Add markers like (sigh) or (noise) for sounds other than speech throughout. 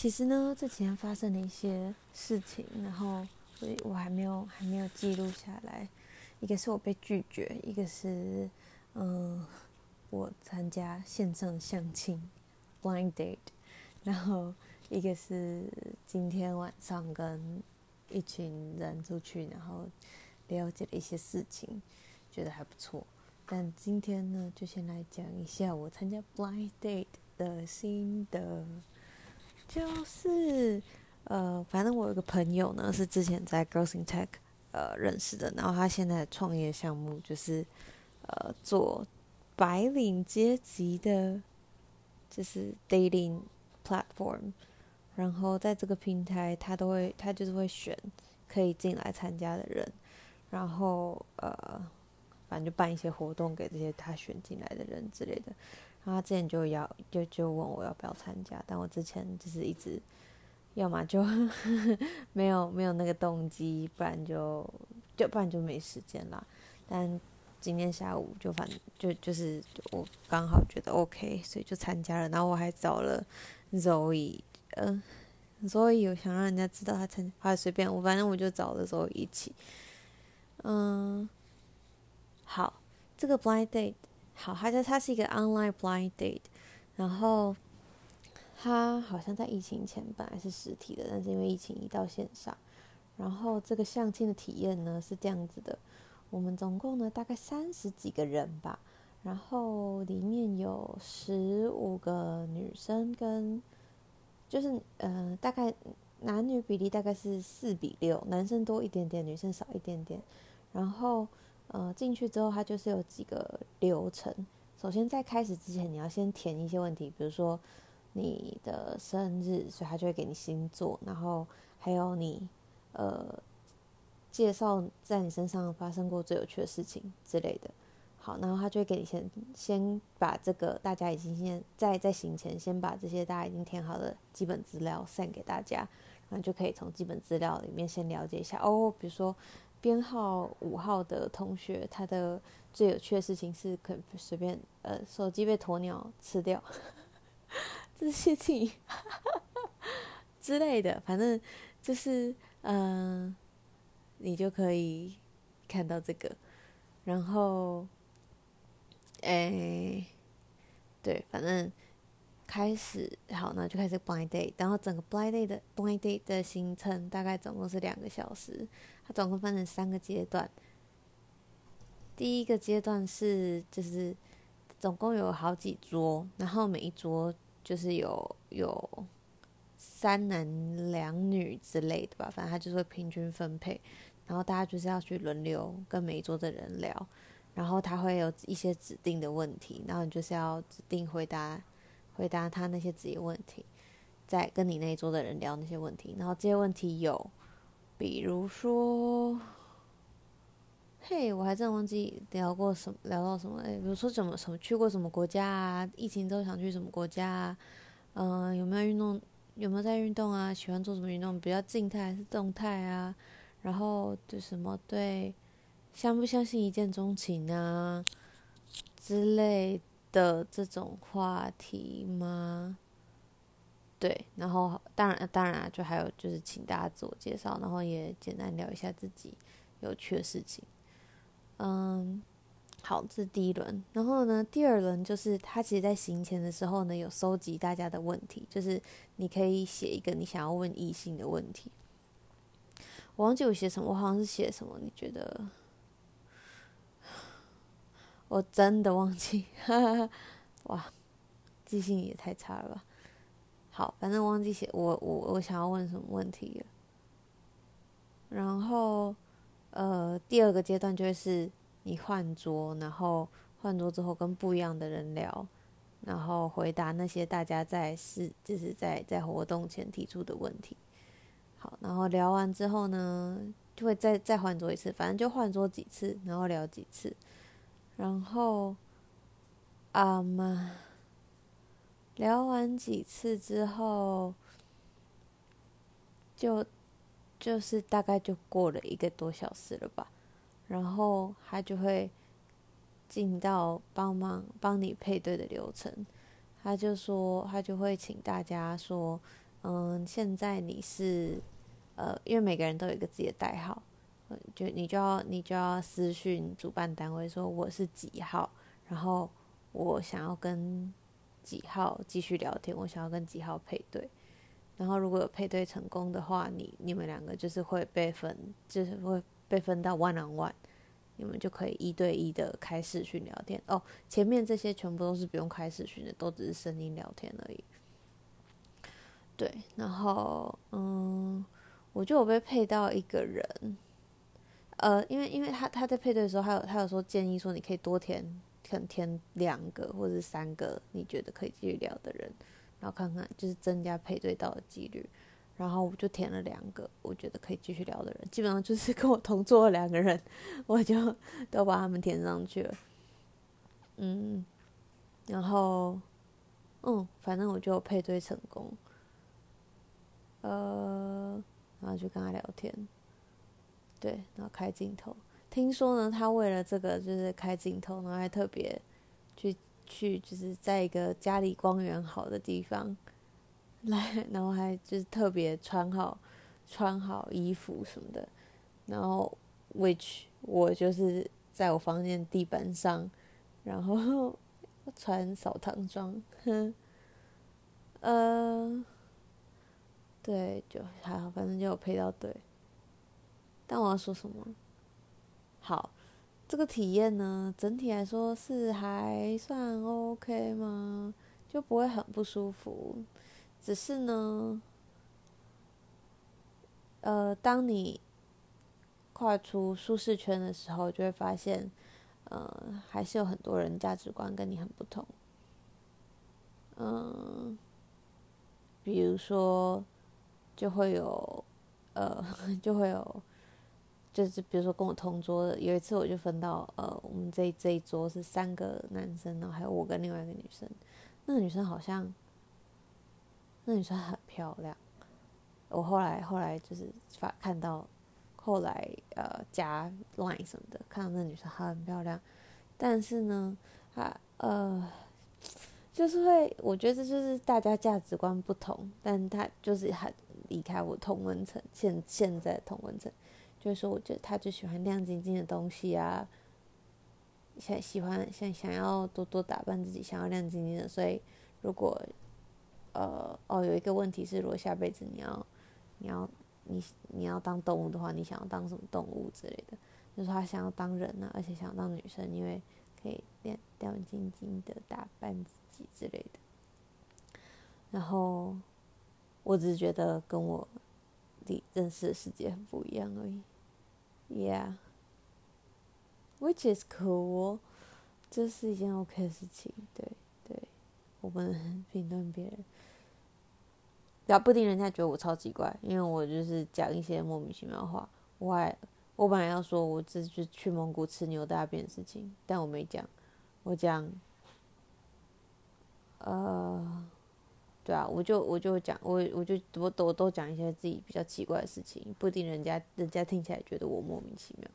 其实呢，这几天发生了一些事情，然后我我还没有还没有记录下来。一个是我被拒绝，一个是嗯，我参加线上相亲 blind date，然后一个是今天晚上跟一群人出去，然后了解了一些事情，觉得还不错。但今天呢，就先来讲一下我参加 blind date 的心得。就是呃，反正我有个朋友呢，是之前在 Girls in Tech 呃认识的，然后他现在创业项目就是呃做白领阶级的，就是 dating platform，然后在这个平台，他都会他就是会选可以进来参加的人，然后呃，反正就办一些活动给这些他选进来的人之类的。他之前就要就就问我要不要参加，但我之前就是一直，要么就 (laughs) 没有没有那个动机，不然就就不然就没时间啦。但今天下午就反就就是我刚好觉得 OK，所以就参加了。然后我还找了 Zoe，嗯，Zoe 有想让人家知道他参，还随便我，反正我就找了 Zoe 一起。嗯，好，这个 blind date。好，他就他是一个 online blind date，然后他好像在疫情前本来是实体的，但是因为疫情移到线上。然后这个相亲的体验呢是这样子的，我们总共呢大概三十几个人吧，然后里面有十五个女生跟，就是呃大概男女比例大概是四比六，男生多一点点，女生少一点点，然后。呃，进去之后，它就是有几个流程。首先，在开始之前，你要先填一些问题，比如说你的生日，所以他就会给你星座，然后还有你呃介绍在你身上发生过最有趣的事情之类的。好，然后他就会给你先先把这个大家已经先在在行前先把这些大家已经填好的基本资料 send 给大家，那就可以从基本资料里面先了解一下哦，比如说。编号五号的同学，他的最有趣的事情是可随便呃手机被鸵鸟吃掉，(laughs) 这些情 (laughs) 之类的，反正就是嗯、你就可以看到这个，然后诶、欸，对，反正。开始好，那就开始 blind date，然后整个 blind date 的 blind date 的行程大概总共是两个小时，它总共分成三个阶段。第一个阶段是就是总共有好几桌，然后每一桌就是有有三男两女之类的吧，反正它就是会平均分配，然后大家就是要去轮流跟每一桌的人聊，然后他会有一些指定的问题，然后你就是要指定回答。回答他那些职业问题，再跟你那一桌的人聊那些问题，然后这些问题有，比如说，嘿，我还真忘记聊过什么，聊到什么，哎，比如说怎么什么去过什么国家啊，疫情之后想去什么国家啊，嗯、呃，有没有运动，有没有在运动啊，喜欢做什么运动，比较静态还是动态啊，然后对什么对，相不相信一见钟情啊之类。的这种话题吗？对，然后当然当然啊，就还有就是请大家自我介绍，然后也简单聊一下自己有趣的事情。嗯，好，这是第一轮。然后呢，第二轮就是他其实在行前的时候呢，有收集大家的问题，就是你可以写一个你想要问异性的问题。我忘记我写什么，我好像是写什么？你觉得？我真的忘记，哈哈哈，哇，记性也太差了吧。好，反正忘记写我我我想要问什么问题了。然后，呃，第二个阶段就是你换桌，然后换桌之后跟不一样的人聊，然后回答那些大家在是就是在在活动前提出的问题。好，然后聊完之后呢，就会再再换桌一次，反正就换桌几次，然后聊几次。然后，啊嘛，聊完几次之后，就就是大概就过了一个多小时了吧。然后他就会进到帮忙帮你配对的流程。他就说，他就会请大家说，嗯，现在你是呃，因为每个人都有一个自己的代号，就你就要你就要私讯主办单位说我是几号，然后我想要跟几号继续聊天，我想要跟几号配对。然后如果有配对成功的话，你你们两个就是会被分，就是会被分到 one on one，你们就可以一对一的开视讯聊天哦。前面这些全部都是不用开视讯的，都只是声音聊天而已。对，然后嗯，我就有被配到一个人，呃，因为因为他他在配对的时候，他有他有说建议说你可以多填，可能填两个或者是三个你觉得可以继续聊的人。然后看看，就是增加配对到的几率。然后我就填了两个，我觉得可以继续聊的人，基本上就是跟我同桌的两个人，我就都把他们填上去了。嗯，然后，嗯，反正我就配对成功。呃，然后就跟他聊天，对，然后开镜头。听说呢，他为了这个就是开镜头，然后还特别去。去就是在一个家里光源好的地方来，然后还就是特别穿好穿好衣服什么的，然后 which 我就是在我房间地板上，然后 (laughs) 穿扫堂装，哼，(laughs) 呃，对，就还好，反正就有配到对。但我要说什么？好。这个体验呢，整体来说是还算 OK 吗？就不会很不舒服。只是呢，呃，当你跨出舒适圈的时候，就会发现，呃，还是有很多人价值观跟你很不同。嗯、比如说，就会有，呃，(laughs) 就会有。就是比如说跟我同桌的，有一次我就分到呃，我们这这一桌是三个男生，然后还有我跟另外一个女生。那个女生好像，那女生很漂亮。我后来后来就是发看到，后来呃加 line 什么的，看到那女生很漂亮。但是呢，她呃，就是会我觉得就是大家价值观不同，但她就是很离开我同温层，现现在同温层。就是说，我觉得他就喜欢亮晶晶的东西啊，想喜欢想想要多多打扮自己，想要亮晶晶的。所以，如果呃哦有一个问题是，如果下辈子你要你要你你要当动物的话，你想要当什么动物之类的？就是他想要当人呢、啊，而且想要当女生，因为可以亮亮晶晶的打扮自己之类的。然后，我只是觉得跟我你认识的世界很不一样而已。Yeah，which is cool，这是一件 OK 的事情。对对，我不能评论别人，要不定人家觉得我超奇怪，因为我就是讲一些莫名其妙的话。我还我本来要说我这是去蒙古吃牛大便的事情，但我没讲，我讲，呃。对啊，我就我就讲，我我就我都都讲一些自己比较奇怪的事情，不一定人家人家听起来觉得我莫名其妙。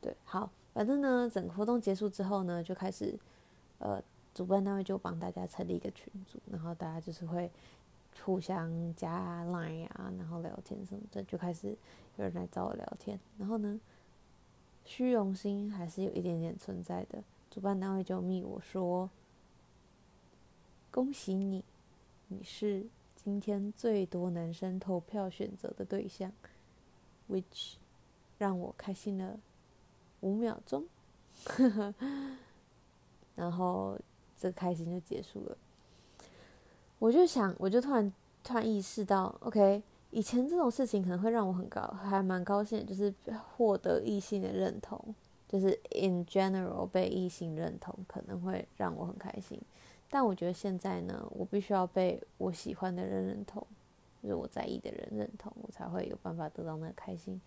对，好，反正呢，整个活动结束之后呢，就开始，呃，主办单位就帮大家成立一个群组，然后大家就是会互相加 line 啊，然后聊天什么的，就开始有人来找我聊天。然后呢，虚荣心还是有一点点存在的，主办单位就密我说，恭喜你。你是今天最多男生投票选择的对象，which 让我开心了五秒钟，然后这开心就结束了。我就想，我就突然突然意识到，OK，以前这种事情可能会让我很高，还蛮高兴，就是获得异性的认同，就是 in general 被异性认同，可能会让我很开心。但我觉得现在呢，我必须要被我喜欢的人认同，就是我在意的人认同，我才会有办法得到那个开心。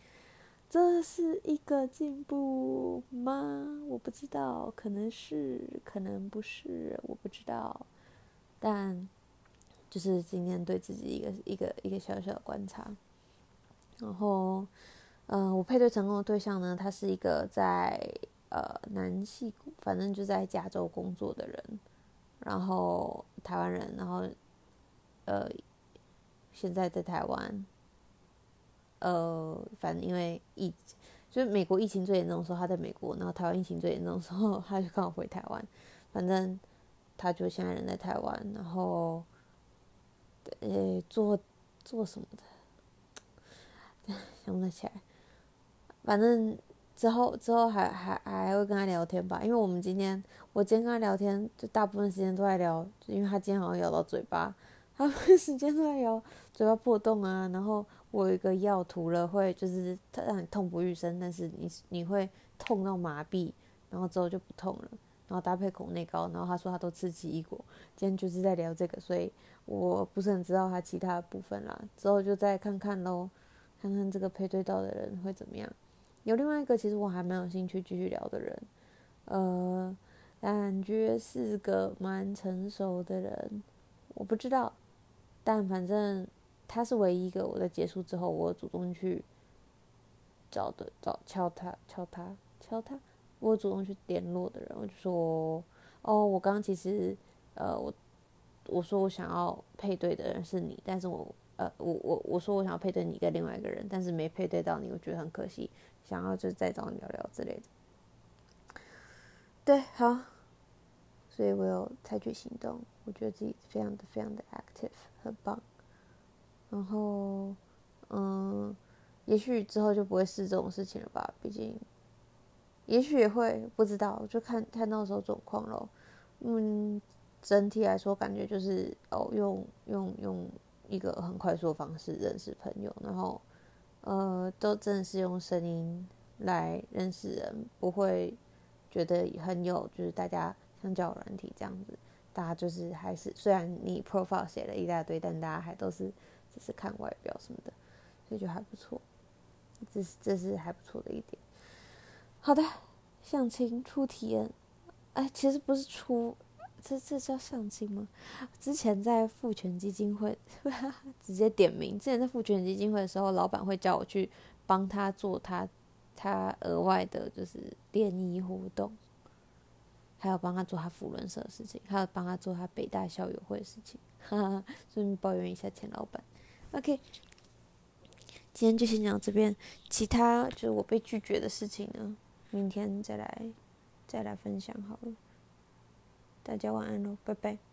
这是一个进步吗？我不知道，可能是，可能不是，我不知道。但就是今天对自己一个一个一个小小的观察。然后，嗯、呃，我配对成功的对象呢，他是一个在呃南矽谷，反正就在加州工作的人。然后台湾人，然后，呃，现在在台湾，呃，反正因为疫，就是美国疫情最严重的时候他在美国，然后台湾疫情最严重的时候 (laughs) 他就刚好回台湾，反正他就现在人在台湾，然后，呃，做做什么的，(laughs) 想不起来，反正。之后之后还还还会跟他聊天吧，因为我们今天我今天跟他聊天，就大部分时间都在聊，因为他今天好像咬到嘴巴，大部分时间都在聊嘴巴破洞啊。然后我有一个药涂了会就是他让你痛不欲生，但是你你会痛到麻痹，然后之后就不痛了。然后搭配口内膏，然后他说他都吃奇异果。今天就是在聊这个，所以我不是很知道他其他部分啦。之后就再看看喽，看看这个配对到的人会怎么样。有另外一个，其实我还蛮有兴趣继续聊的人，呃，感觉是个蛮成熟的人，我不知道，但反正他是唯一一个我在结束之后，我主动去找的，找敲他，敲他，敲他，我主动去联络的人，我就说，哦，我刚其实，呃，我我说我想要配对的人是你，但是我，呃，我我我说我想要配对你跟另外一个人，但是没配对到你，我觉得很可惜。想要就是再找你聊聊之类的，对，好，所以我有采取行动，我觉得自己非常的非常的 active，很棒。然后，嗯，也许之后就不会是这种事情了吧？毕竟，也许也会，不知道，就看看到时候状况咯。嗯，整体来说，感觉就是哦，用用用一个很快速的方式认识朋友，然后。呃，都真的是用声音来认识人，不会觉得很有，就是大家像交友软体这样子，大家就是还是虽然你 profile 写了一大堆，但大家还都是只是看外表什么的，所以就还不错，这是这是还不错的一点。好的，相亲初体验，哎，其实不是初。这这叫相亲吗？之前在父权基金会呵呵 (laughs) 直接点名。之前在父权基金会的时候，老板会叫我去帮他做他他额外的，就是联谊活动，还有帮他做他辅轮社的事情，还有帮他做他北大校友会的事情。哈哈，顺便抱怨一下钱老板。OK，今天就先讲这边，其他就是我被拒绝的事情呢，明天再来再来分享好了。大家晚安喽，拜拜。